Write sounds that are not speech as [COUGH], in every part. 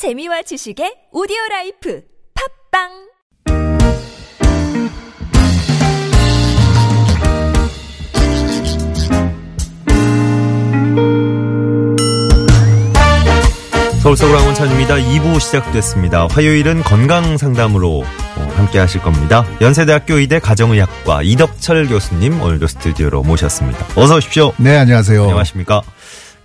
재미와 지식의 오디오 라이프 팟빵 서울서울학원 찬입니다. 2부 시작됐습니다. 화요일은 건강 상담으로 어, 함께 하실 겁니다. 연세대학교 의대 가정의학과 이덕철 교수님 오늘도 스튜디오로 모셨습니다. 어서 오십시오. 네, 안녕하세요. 안녕하십니까.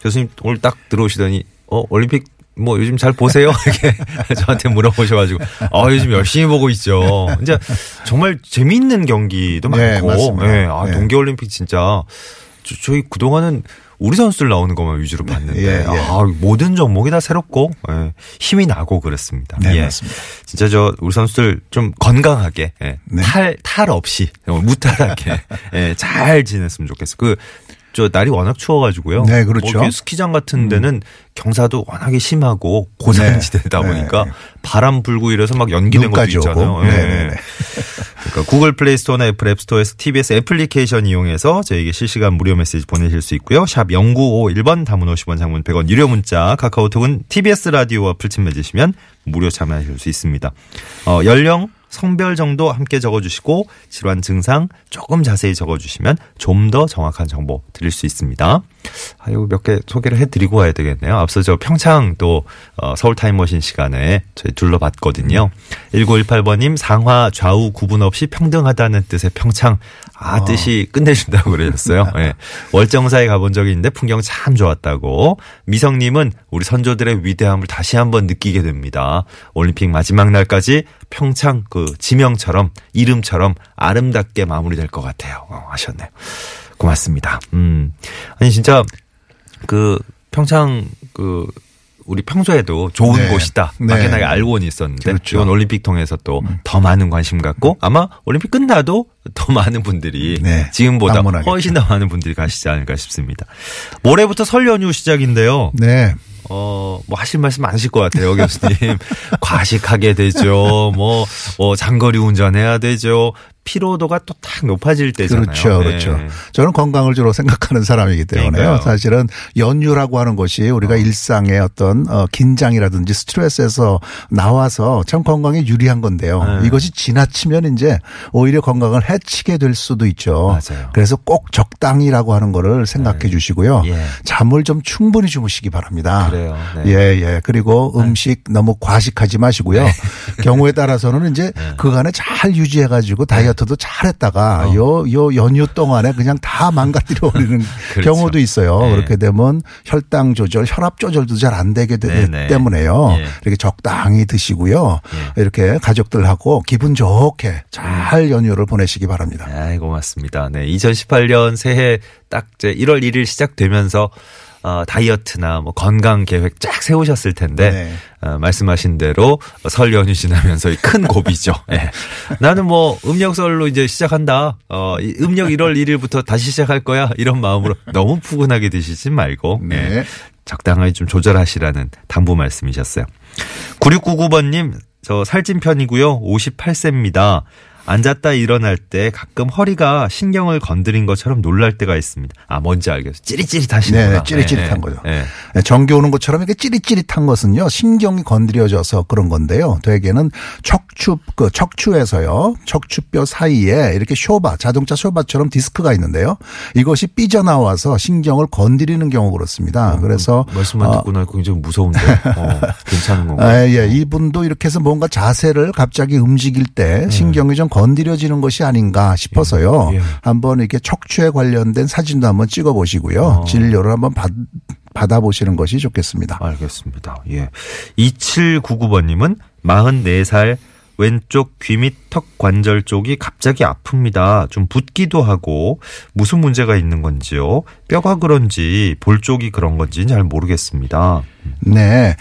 교수님 오늘 딱 들어오시더니 어 올림픽 뭐 요즘 잘 보세요 [LAUGHS] 이렇게 저한테 물어보셔가지고 아 요즘 열심히 보고 있죠. 이제 정말 재미있는 경기도 네, 많고. 예, 아 네. 동계올림픽 진짜 저, 저희 그 동안은 우리 선수들 나오는 것만 위주로 봤는데 예, 예. 아, 모든 종목이 다 새롭고 예, 힘이 나고 그렇습니다. 네, 예. 맞습니다. 진짜 저 우리 선수들 좀 건강하게 예, 네. 탈, 탈 없이 어, 무탈하게 [LAUGHS] 예, 잘 지냈으면 좋겠어. 그 저 날이 워낙 추워가지고요. 네, 그렇죠. 뭐 스키장 같은 데는 경사도 워낙에 심하고 고산지대다 네, 보니까 네. 바람 불고 이래서 막 연기된 것도. 있잖아요. 네, 예. 네, 네. 그러니까 구글 플레이 스토어나 애플 앱스토어에서 TBS 애플리케이션 이용해서 저에게 실시간 무료 메시지 보내실 수 있고요. 샵 0951번 담은 50원 장문 100원 유료 문자 카카오톡은 TBS 라디오와 풀친 맺으시면 무료 참여하실 수 있습니다. 어, 연령 성별 정도 함께 적어주시고 질환 증상 조금 자세히 적어주시면 좀 더 정확한 정보 드릴 수 있습니다. 아, 이거 몇개 소개를 해드리고 와야 되겠네요. 앞서 저 평창 또 어, 서울 타임머신 시간에 저희 둘러봤거든요. 1918번님 상하 좌우 구분 없이 평등하다는 뜻의 평창 아 뜻이 끝내준다고 그러셨어요. [LAUGHS] 예. 월정사에 가본 적이 있는데 풍경 참 좋았다고. 미성님은 우리 선조들의 위대함을 다시 한번 느끼게 됩니다. 올림픽 마지막 날까지 평창 그 지명처럼 이름처럼 아름답게 마무리될 것 같아요. 어, 하셨네요. 고맙습니다. 음. 아니 진짜 그 평창 그 우리 평소에도 좋은 네. 곳이다. 네. 막연하게 알고는 있었는데 그렇죠. 이번 올림픽 통해서 또 더 많은 관심 갖고 아마 올림픽 끝나도 더 많은 분들이 네. 지금보다 방문하겠죠. 훨씬 더 많은 분들이 가시지 않을까 싶습니다. 모레부터 설 연휴 시작인데요. 네. 어, 뭐 하실 말씀 많으실 것 같아요, 교수님. [LAUGHS] 과식하게 되죠. 뭐, 뭐 장거리 운전해야 되죠. 피로도가 또 딱 높아질 때잖아요. 그렇죠. 네. 그렇죠. 저는 건강을 주로 생각하는 사람이기 때문에요. 그러니까요. 사실은 연휴라고 하는 것이 우리가 일상의 어떤 어, 긴장이라든지 스트레스에서 나와서 참 건강에 유리한 건데요. 네. 이것이 지나치면 이제 오히려 건강을 해치게 될 수도 있죠. 맞아요. 그래서 꼭 적당히라고 하는 거를 생각해 주시고요. 예. 잠을 좀 충분히 주무시기 바랍니다. 그래요. 네. 예, 예. 그리고 음식 너무 과식하지 마시고요. 경우에 따라서는 이제 [LAUGHS] 그간에 잘 유지해 가지고 다이어트 도 잘 했다가 요, 요 연휴 동안에 그냥 다 망가뜨려 버리는 [LAUGHS] [LAUGHS] 그렇죠. 경우도 있어요. 네. 그렇게 되면 혈당 조절, 혈압 조절도 잘 안 되게 되기 네네. 때문에요. 예. 이렇게 적당히 드시고요. 이렇게 가족들하고 기분 좋게 잘 연휴를 보내시기 바랍니다. 아이, 고맙습니다. 네. 2018년 새해 딱 이제 1월 1일 시작되면서 어, 다이어트나 뭐 건강 계획 쫙 세우셨을 텐데 네. 어, 말씀하신 대로 설 연휴 지나면서 이큰 고비죠. [LAUGHS] 예. 나는 뭐 음력설로 이제 시작한다. 어, 이 음력 1월 1일부터 다시 시작할 거야. 이런 마음으로 너무 푸근하게 드시지 말고 네. 예. 적당하게 좀 조절하시라는 당부 말씀이셨어요. 9699번님, 저 살찐 편이고요. 58세입니다. 앉았다 일어날 때 가끔 허리가 신경을 건드린 것처럼 놀랄 때가 있습니다. 아, 뭔지 알겠어요. 찌릿찌릿하시는구나. 네, 찌릿찌릿한 예, 거죠. 예. 네, 전기 오는 것처럼 이렇게 찌릿찌릿한 것은요 신경이 건드려져서 그런 건데요. 되게는 척추 그 척추에서요 척추뼈 사이에 이렇게 쇼바 자동차 쇼바처럼 디스크가 있는데요. 이것이 삐져나와서 신경을 건드리는 경우 그렇습니다. 그래서 말씀만 어, 듣고 나니까 굉장히 무서운데. 어, 괜찮은 건가요? [LAUGHS] 아, 예, 이분도 이렇게 해서 뭔가 자세를 갑자기 움직일 때 신경이 좀 건드려지는 것이 아닌가 싶어서요. 예, 예. 한번 이렇게 척추에 관련된 사진도 한번 찍어 보시고요. 진료를 한번 받, 받아보시는 것이 좋겠습니다. 알겠습니다. 예. 2799번님은 44살 왼쪽 귀 밑 턱 관절 쪽이 갑자기 아픕니다. 좀 붓기도 하고 무슨 문제가 있는 건지요. 뼈가 그런지 볼 쪽이 그런 건지는 잘 모르겠습니다. 네.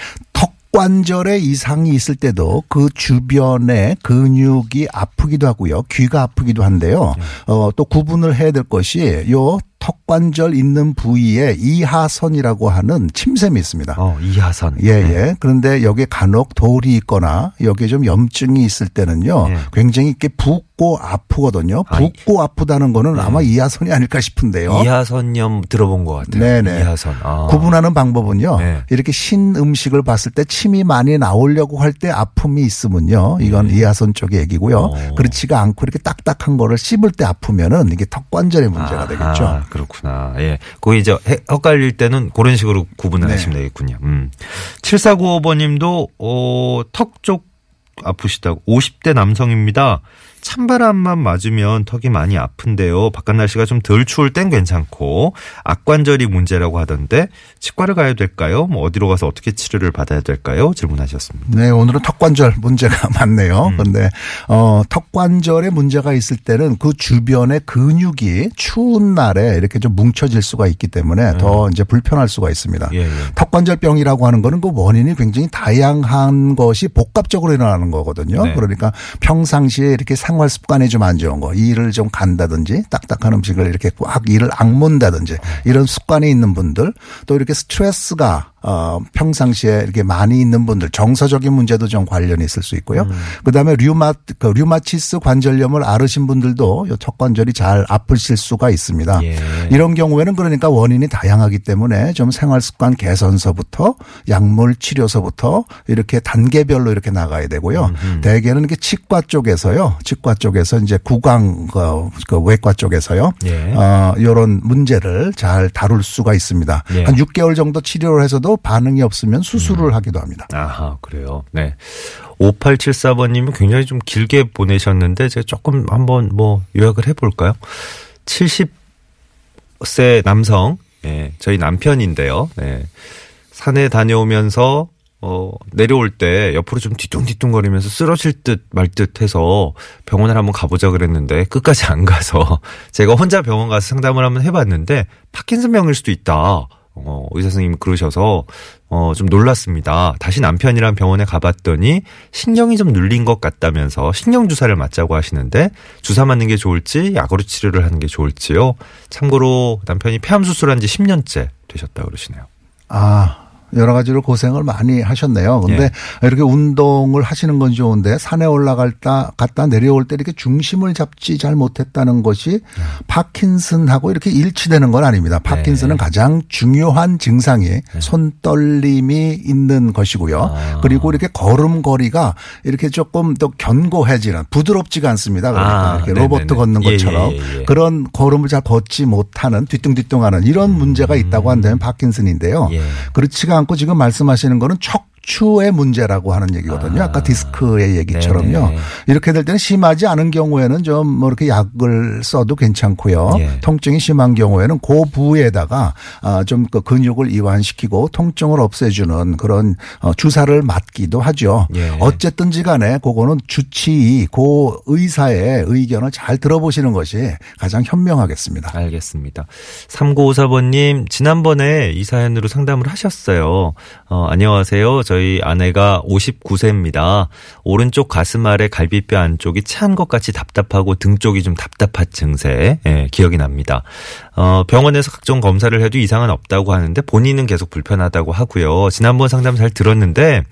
턱 관절에 이상이 있을 때도 그 주변에 근육이 아프기도 하고요. 귀가 아프기도 한데요. 어, 또 구분을 해야 될 것이 요 턱관절 있는 부위에 이하선이라고 하는 침샘이 있습니다. 어, 이하선. 예, 예. 그런데 여기에 간혹 돌이 있거나 여기에 좀 염증이 있을 때는요. 예. 굉장히 이렇게 붓고 아프거든요. 아, 붓고 아 프다는 거는 아마 이하선이 아닐까 싶은데요. 이하선염 들어본 것 같아요. 네네. 이하선. 아. 구분하는 방법은요. 네. 이렇게 신 음식을 봤을 때 침이 많이 나오려고 할 때 아픔이 있으면요. 이건 네. 이하선 쪽의 얘기고요. 어. 그렇지가 않고 이렇게 딱딱한 거를 씹을 때 아프면은 이게 턱관절의 문제가 아하, 되겠죠. 그렇구나. 예. 거기 이제 해- 헷갈릴 때는 그런 식으로 구분을 네. 하시면 되겠군요. 음. 7495번 님도, 어, 턱 쪽 아프시다고. 50대 남성입니다. 찬바람만 맞으면 턱이 많이 아픈데요. 바깥 날씨가 좀 덜 추울 땐 괜찮고 악관절이 문제라고 하던데 치과를 가야 될까요? 뭐 어디로 가서 어떻게 치료를 받아야 될까요? 질문하셨습니다. 네, 오늘은 턱관절 문제가 [LAUGHS] 많네요. 음. 그런데 어 턱관절에 문제가 있을 때는 그 주변의 근육이 추운 날에 이렇게 좀 뭉쳐질 수가 있기 때문에 더 이제 불편할 수가 있습니다. 예, 예. 턱관절병이라고 하는 거는 그 원인이 굉장히 다양한 것이 복합적으로 일어나는 거거든요. 네. 그러니까 평상시에 이렇게 생활 습관이 좀 안 좋은 거, 일을 좀 간다든지 딱딱한 음식을 이렇게 꽉 일을 악문다든지 이런 습관이 있는 분들 또 이렇게 스트레스가 어, 평상시에 이렇게 많이 있는 분들 정서적인 문제도 좀 관련이 있을 수 있고요. 음. 그다음에 류마 그 류마티스 관절염을 앓으신 분들도 요 턱관절이 잘 아프실 수가 있습니다. 예. 이런 경우에는 그러니까 원인이 다양하기 때문에 좀 생활 습관 개선서부터 약물 치료서부터 이렇게 단계별로 이렇게 나가야 되고요. 대개는 이렇게 치과 쪽에서요. 치과 쪽에서 이제 구강 그, 그 외과 쪽에서요. 예. 어, 이런 문제를 잘 다룰 수가 있습니다. 예. 한 6개월 정도 치료를 해서도 반응이 없으면 수술을 하기도 합니다. 아하, 그래요. 네. 5874번님은 굉장히 좀 길게 보내셨는데 제가 조금 한번 뭐 요약을 해볼까요? 70세 남성, 예, 저희 남편인데요. 네. 산에 다녀오면서 어, 내려올 때 옆으로 좀 뒤뚱뒤뚱거리면서 쓰러질 듯 말 듯 해서 병원을 한번 가보자 그랬는데 끝까지 안 가서 [LAUGHS] 제가 혼자 병원 가서 상담을 한번 해봤는데 파킨슨병일 수도 있다. 어, 의사 선생님이 그러셔서 어, 좀 놀랐습니다. 다시 남편이랑 병원에 가봤더니 신경이 좀 눌린 것 같다면서 신경 주사를 맞자고 하시는데 주사 맞는 게 좋을지 약으로 치료를 하는 게 좋을지요. 참고로 남편이 폐암 수술한 지 10년째 되셨다 그러시네요. 아. 여러 가지로 고생을 많이 하셨네요. 근데 예. 이렇게 운동을 하시는 건 좋은데 산에 올라갈 다 갔다 내려올 때 이렇게 중심을 잡지 잘 못했다는 것이 파킨슨하고 이렇게 일치되는 건 아닙니다. 파킨슨은 네. 가장 중요한 증상이 손떨림이 있는 것이고요. 아. 그리고 이렇게 걸음걸이가 이렇게 조금 더 견고해지는 부드럽지가 않습니다. 그러니까 아, 이렇게. 로봇 걷는 예, 것처럼 예, 예, 예. 그런 걸음을 잘 걷지 못하는 뒤뚱뒤뚱하는 이런 문제가 있다고 한다면 파킨슨인데요. 예. 그렇지가 않고 지금 말씀하시는 거는 척 추의 문제라고 하는 얘기거든요. 아. 아까 디스크의 얘기처럼요. 네네. 이렇게 될 때는 심하지 않은 경우에는 좀 뭐 이렇게 약을 써도 괜찮고요. 예. 통증이 심한 경우에는 그 부위에다가 좀 그 근육을 이완시키고 통증을 없애주는 그런 어, 주사를 맞기도 하죠. 예. 어쨌든지 간에 그거는 주치의 그 의사의 의견을 잘 들어보시는 것이 가장 현명하겠습니다. 알겠습니다. 3954번님, 지난번에 이 사연으로 상담을 하셨어요. 어, 안녕하세요. 저희 아내가 59세입니다. 오른쪽 가슴 아래 갈비뼈 안쪽이 차한 것 같이 답답하고 등 쪽이 좀 답답한 증세, 예, 기억이 납니다. 어, 병원에서 각종 검사를 해도 이상은 없다고 하는데 본인은 계속 불편하다고 하고요. 지난번 상담 잘 들었는데,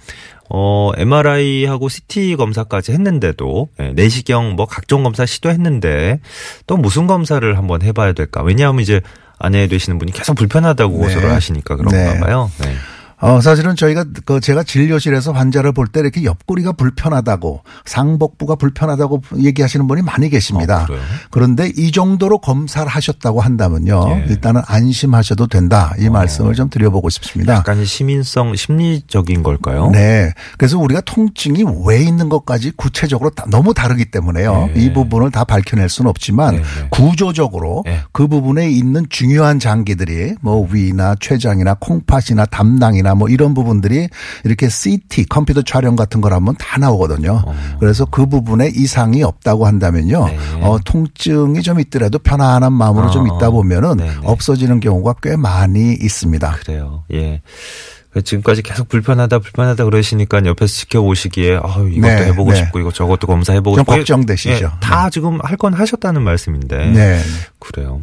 어, MRI하고 CT 검사까지 했는데도, 예, 내시경 뭐 각종 검사 시도했는데, 또 무슨 검사를 한번 해봐야 될까? 왜냐하면 이제 아내 되시는 분이 계속 불편하다고 네. 고소를 하시니까 그런가 네. 봐요. 네. 어, 사실은 저희가 그 제가 진료실에서 환자를 볼 때 이렇게 옆구리가 불편하다고 상복부가 불편하다고 얘기하시는 분이 많이 계십니다. 어? 그런데 이 정도로 검사를 하셨다고 한다면요. 예. 일단은 안심하셔도 된다. 이 말씀을 좀 드려보고 싶습니다. 약간 시민성 심리적인 걸까요? 네. 그래서 우리가 통증이 왜 있는 것까지 구체적으로 다- 너무 다르기 때문에요. 네. 이 부분을 다 밝혀낼 수는 없지만 네, 네. 구조적으로 네. 그 부분에 있는 중요한 장기들이 뭐 위나 췌장이나 콩팥이나 담낭이나 뭐 이런 부분들이 이렇게 CT 컴퓨터 촬영 같은 걸 하면 다 나오거든요. 그래서 그 부분에 이상이 없다고 한다면요. 어. 네. 어, 통증이 좀 있더라도 편안한 마음으로 좀 어, 있다 보면은 네, 네. 없어지는 경우가 꽤 많이 있습니다. 그래요. 예. 지금까지 계속 불편하다 불편하다 그러시니까 옆에서 지켜보시기에 아 이것도 네, 해보고 네. 싶고 이거 저것도 검사해보고 좀 싶고 걱정되시죠. 예, 다 지금 할 건 하셨다는 말씀인데 네. 그래요.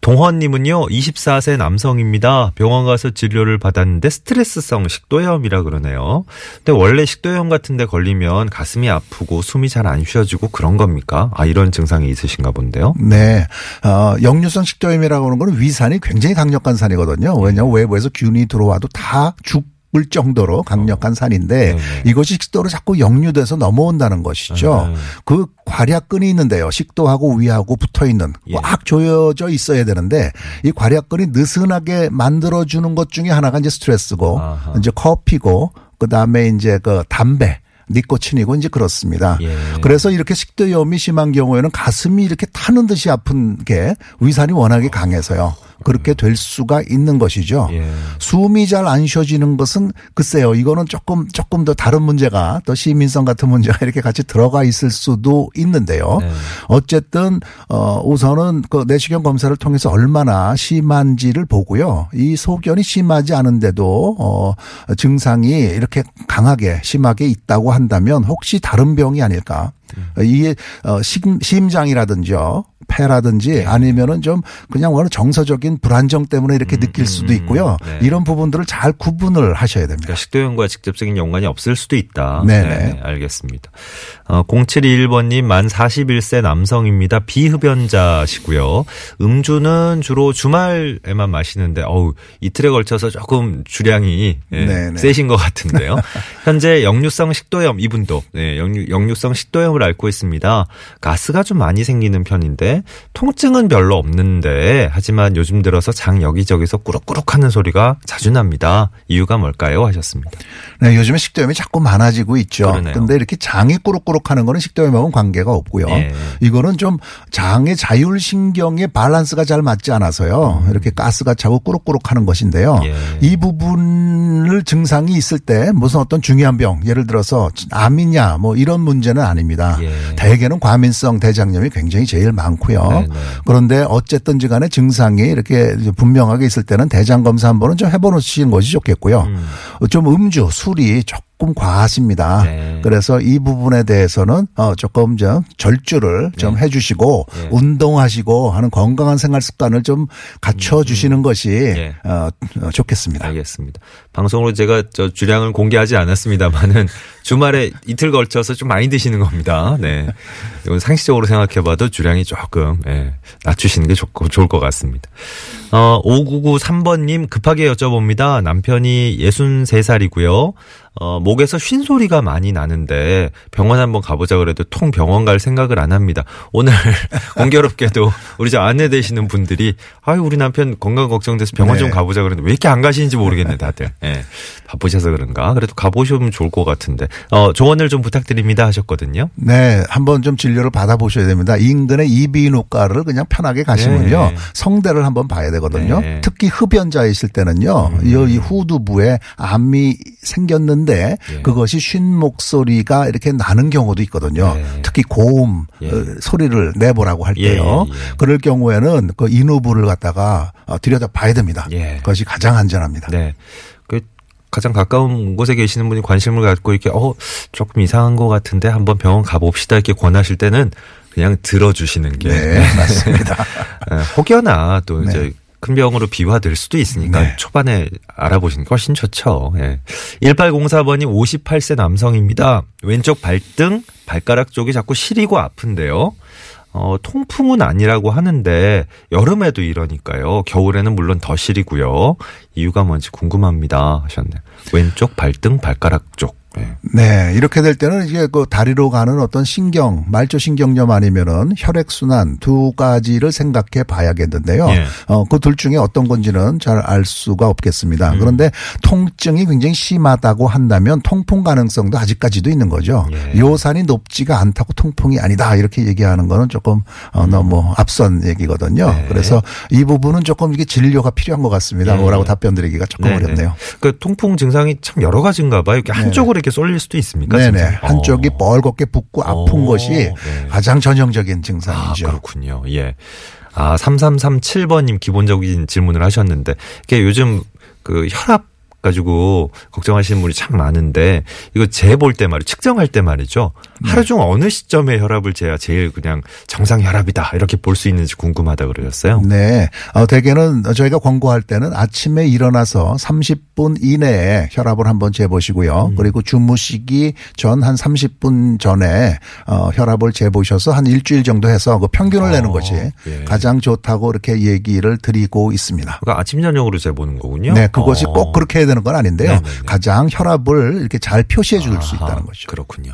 동헌님은요, 24세 남성입니다. 병원 가서 진료를 받았는데 스트레스성 식도염이라 그러네요. 근데 원래 식도염 같은데 걸리면 가슴이 아프고 숨이 잘 안 쉬어지고 그런 겁니까? 아, 이런 증상이 있으신가 본데요. 네. 어, 역류성 식도염이라고 하는 거는 위산이 굉장히 강력한 산이거든요. 왜냐하면 외부에서 균이 들어와도 다 죽, 을 정도로 강력한 산인데 네네. 이것이 식도로 자꾸 역류돼서 넘어온다는 것이죠. 네. 그 괄약근이 있는데요. 식도하고 위하고 붙어 있는 예. 꽉 조여져 있어야 되는데 이 괄약근이 느슨하게 만들어 주는 것 중에 하나가 이제 스트레스고 아하. 이제 커피고 그다음에 이제 그 담배 니코틴이고 이제 그렇습니다. 예. 그래서 이렇게 식도염이 심한 경우에는 가슴이 이렇게 타는 듯이 아픈 게 위산이 워낙에 강해서요. 그렇게 될 수가 있는 것이죠. 예. 숨이 잘 안 쉬어지는 것은 글쎄요. 이거는 조금 조금 더 다른 문제가 또 시민성 같은 문제가 [LAUGHS] 이렇게 같이 들어가 있을 수도 있는데요. 네. 어쨌든 어 우선은 그 내시경 검사를 통해서 얼마나 심한지를 보고요. 이 소견이 심하지 않은데도 어 증상이 이렇게 강하게 심하게 있다고 한다면 혹시 다른 병이 아닐까? 이게 어 심- 심장이라든지요. 폐라든지 아니면은 좀 그냥 워낙 정서적인 불안정 때문에 이렇게 느낄 수도 있고요. 네. 이런 부분들을 잘 구분을 하셔야 됩니다. 그러니까 식도염과 직접적인 연관이 없을 수도 있다. 네네. 알겠습니다. 어, 0721번님 만 41세 남성입니다. 비흡연자시고요. 음주는 주로 주말에만 마시는데 어우 이틀에 걸쳐서 조금 주량이 예. 세신 것 같은데요. [LAUGHS] 현재 역류성 식도염 이분도 네, 역류, 역류성 식도염을 앓고 있습니다. 가스가 좀 많이 생기는 편인데 통증은 별로 없는데 하지만 요즘 들어서 장 여기저기서 꾸룩꾸룩하는 소리가 자주 납니다. 이유가 뭘까요? 하셨습니다. 네, 요즘에 식도염이 자꾸 많아지고 있죠. 근데 이렇게 장이 꾸룩꾸룩 하는 거는 식도염하고는 관계가 없고요. 예. 이거는 좀 장의 자율신경의 밸런스가 잘 맞지 않아서요. 이렇게 가스가 차고 꾸룩꾸룩 하는 것인데요. 음. 예. 이 부분을 증상이 있을 때 무슨 어떤 중요한 병, 예를 들어서 암이냐 뭐 이런 문제는 아닙니다. 예. 대개는 과민성 대장염이 굉장히 제일 많고요. 네네. 그런데 어쨌든지 간에 증상이 이렇게 분명하게 있을 때는 대장 검사 한 번은 좀 해보시는 것이 좋겠고요. 좀 음주, 술이 조금 과하십니다. 네. 그래서 이 부분에 대해서는 어 조금 좀 절주를 좀 해주시고 네. 운동하시고 하는 건강한 생활 습관을 좀 갖춰 주시는 것이 예. 어, 어, 좋겠습니다. 알겠습니다. 방송으로 제가 저 주량을 공개하지 않았습니다만은 [LAUGHS] 주말에 이틀 걸쳐서 좀 많이 드시는 겁니다. 네. 이건 상식적으로 생각해봐도 주량이 조금 예, 낮추시는 게 좋고 좋을 것 같습니다. 어, 5993번님 급하게 여쭤봅니다. 남편이 63살이고요. 어, 목에서 쉰 소리가 많이 나는데 병원 한번 가보자 그래도 통 병원 갈 생각을 안 합니다. 오늘 [LAUGHS] 공교롭게도 우리 저 아내 되시는 분들이 아유 우리 남편 건강 걱정돼서 병원 좀 네. 가보자 그랬는데 왜 이렇게 안 가시는지 모르겠네 다들. 예. 바쁘셔서 그런가? 그래도 가보시면 좋을 것 같은데. 어, 조언을 좀 부탁드립니다 하셨거든요. 네, 한번 좀 진료를 받아보셔야 됩니다. 인근의 이비인후과를 그냥 편하게 가시면요. 네. 성대를 한번 봐야 되거든요. 네. 음. 특히 흡연자이실 때는요. 이- 이 후두부에 암이 생겼는 데 예. 그것이 쉰 목소리가 이렇게 나는 경우도 있거든요. 네. 특히 고음 예. 어, 소리를 내보라고 할 예, 때요. 예, 예. 그럴 경우에는 그 인후부를 갖다가 어, 들여다 봐야 됩니다. 예. 그것이 가장 안전합니다. 네. 그 가장 가까운 곳에 계시는 분이 관심을 갖고 이렇게 어 조금 이상한 것 같은데 한번 병원 가봅시다 이렇게 권하실 때는 그냥 들어주시는 게 네, 맞습니다. 예, [LAUGHS] 혹여나 또 네. 이제 큰 병으로 비화될 수도 있으니까 네. 초반에 알아보시는 게 훨씬 좋죠. 예. 1804번이 58세 남성입니다. 왼쪽 발등, 발가락 쪽이 자꾸 시리고 아픈데요. 어, 통풍은 아니라고 하는데 여름에도 이러니까요. 겨울에는 물론 더 시리고요. 이유가 뭔지 궁금합니다 하셨네요. 왼쪽 발등, 발가락 쪽. 예. 네, 이렇게 될 때는 이게 그 다리로 가는 어떤 신경, 말초 신경염 아니면은 혈액 순환 두 가지를 생각해 봐야겠는데요. 예. 어, 그 둘 중에 어떤 건지는 잘 알 수가 음. 없겠습니다. 그런데 통증이 굉장히 심하다고 한다면 통풍 가능성도 아직까지도 있는 거죠. 예. 요산이 높지가 않다고 통풍이 아니다 이렇게 얘기하는 거는 조금 어, 너무 앞선 얘기거든요. 음. 네. 그래서 이 부분은 조금 이게 진료가 필요한 것 같습니다. 예. 뭐라고 답변 드리기가 조금 네네. 어렵네요. 그 통풍 증상이 참 여러 가지인가 봐요. 이렇게 한쪽으로 이렇게 쏠릴 수도 있습니까? 네네. 증상이? 한쪽이 어. 뻘겋게 붓고 아픈 어, 것이 네. 가장 전형적인 아, 증상이죠. 그렇군요. 예. 아, 3337번님 기본적인 질문을 하셨는데, 이게 요즘 그 혈압 가지고 걱정하시는 분이 참 많은데, 이거 재볼 때 말이죠. 측정할 때 말이죠. 하루 중 어느 시점에 혈압을 재야 제일 그냥 정상 혈압이다 이렇게 볼 수 있는지 궁금하다 그러셨어요. 네. 어, 대개는 저희가 권고할 때는 아침에 일어나서 30분 이내에 혈압을 한번 재보시고요. 음. 그리고 주무시기 전 한 30분 전에 어, 혈압을 재보셔서 한 일주일 정도 해서 그 평균을 어, 내는 것이 예. 가장 좋다고 이렇게 얘기를 드리고 있습니다. 그러니까 아침 저녁으로 재보는 거군요. 네, 그것이 어. 꼭 그렇게 해야 되는 건 아닌데요. 네네네. 가장 혈압을 이렇게 잘 표시해 줄 수 있다는 거죠. 그렇군요.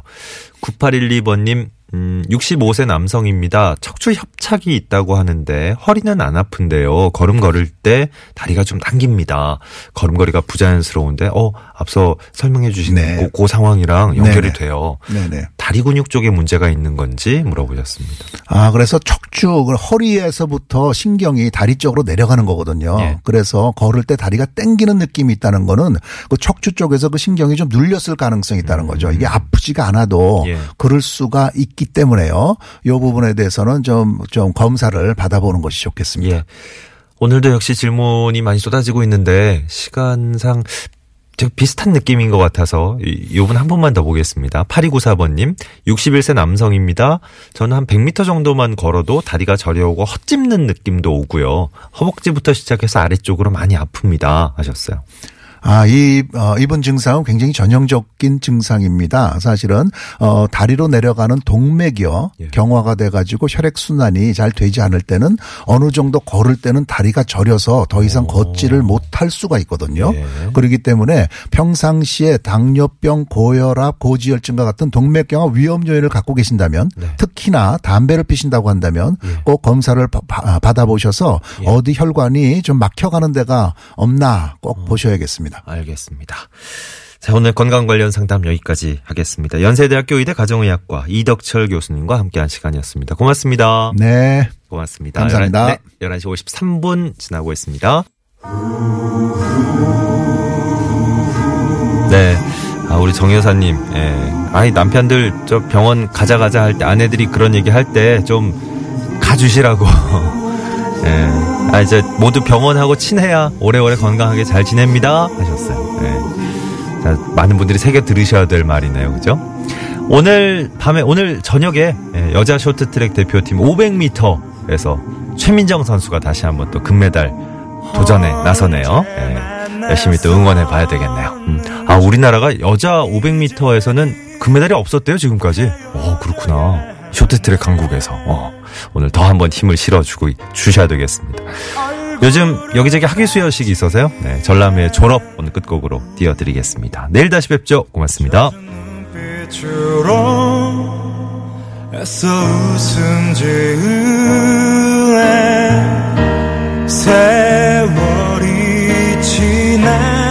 9812번님, 음, 65세 남성입니다. 척추 협착이 있다고 하는데 허리는 안 아픈데요. 걸음 걸을 때 다리가 좀 당깁니다. 걸음걸이가 부자연스러운데, 어, 앞서 설명해 주신 네. 그, 그 상황이랑 연결이 네네. 돼요. 네네. 다리 근육 쪽에 문제가 있는 건지 물어보셨습니다. 아, 그래서 척추, 그 허리에서부터 신경이 다리 쪽으로 내려가는 거거든요. 예. 그래서 걸을 때 다리가 땡기는 느낌이 있다는 거는 그 척추 쪽에서 그 신경이 좀 눌렸을 가능성이 있다는 거죠. 이게 아프지가 않아도 음. 예. 그럴 수가 있기 때문에요. 이 부분에 대해서는 좀, 좀 검사를 받아보는 것이 좋겠습니다. 예. 오늘도 역시 질문이 많이 쏟아지고 있는데 시간상 좀 비슷한 느낌인 것 같아서 이- 요분 한 번만 더 보겠습니다. 8294번님, 61세 남성입니다. 저는 한 100m 정도만 걸어도 다리가 저려오고 헛짚는 느낌도 오고요. 허벅지부터 시작해서 아래쪽으로 많이 아픕니다. 하셨어요. 아, 이, 어, 이번 증상은 굉장히 전형적인 증상입니다. 사실은, 어, 다리로 내려가는 동맥이요. 예. 경화가 돼가지고 혈액순환이 잘 되지 않을 때는 어느 정도 걸을 때는 다리가 저려서 더 이상 걷지를 못할 수가 있거든요. 예. 그렇기 때문에 평상시에 당뇨병, 고혈압, 고지혈증과 같은 동맥경화 위험 요인을 갖고 계신다면 네. 특히나 담배를 피신다고 한다면 예. 꼭 검사를 받아보셔서 어디 혈관이 좀 막혀가는 데가 없나 꼭 보셔야겠습니다. 알겠습니다. 자, 오늘 건강 관련 상담 여기까지 하겠습니다. 연세대학교 의대 가정의학과 이덕철 교수님과 함께한 시간이었습니다. 고맙습니다. 네. 고맙습니다. 감사합니다. 11, 네, 11시 53분 지나고 있습니다. 네. 아, 우리 정 여사님, 예. 아니, 남편들 저 병원 가자 가자 할 때 아내들이 그런 얘기 할 때 좀 가주시라고. [LAUGHS] 예. 아, 이제 모두 병원하고 친해야 오래오래 건강하게 잘 지냅니다. 하셨어요. 예. 자, 많은 분들이 새겨 들으셔야 될 말이네요. 그죠? 오늘 밤에, 오늘 저녁에 예, 여자 쇼트트랙 대표팀 500m에서 최민정 선수가 다시 한번 또 금메달 도전에 나서네요. 예. 열심히 또 응원해 봐야 되겠네요. 음. 아, 우리나라가 여자 500m에서는 금메달이 없었대요, 지금까지. 어, 그렇구나. 쇼트트랙 강국에서. 어, 오늘 더 한번 힘을 실어주고 주셔야 되겠습니다. 요즘 여기저기 학위 수여식이 있어서요. 네, 전람회 졸업 오늘 끝곡으로 띄워드리겠습니다. 내일 다시 뵙죠. 고맙습니다. 애써 웃음 지으에 세월이 지나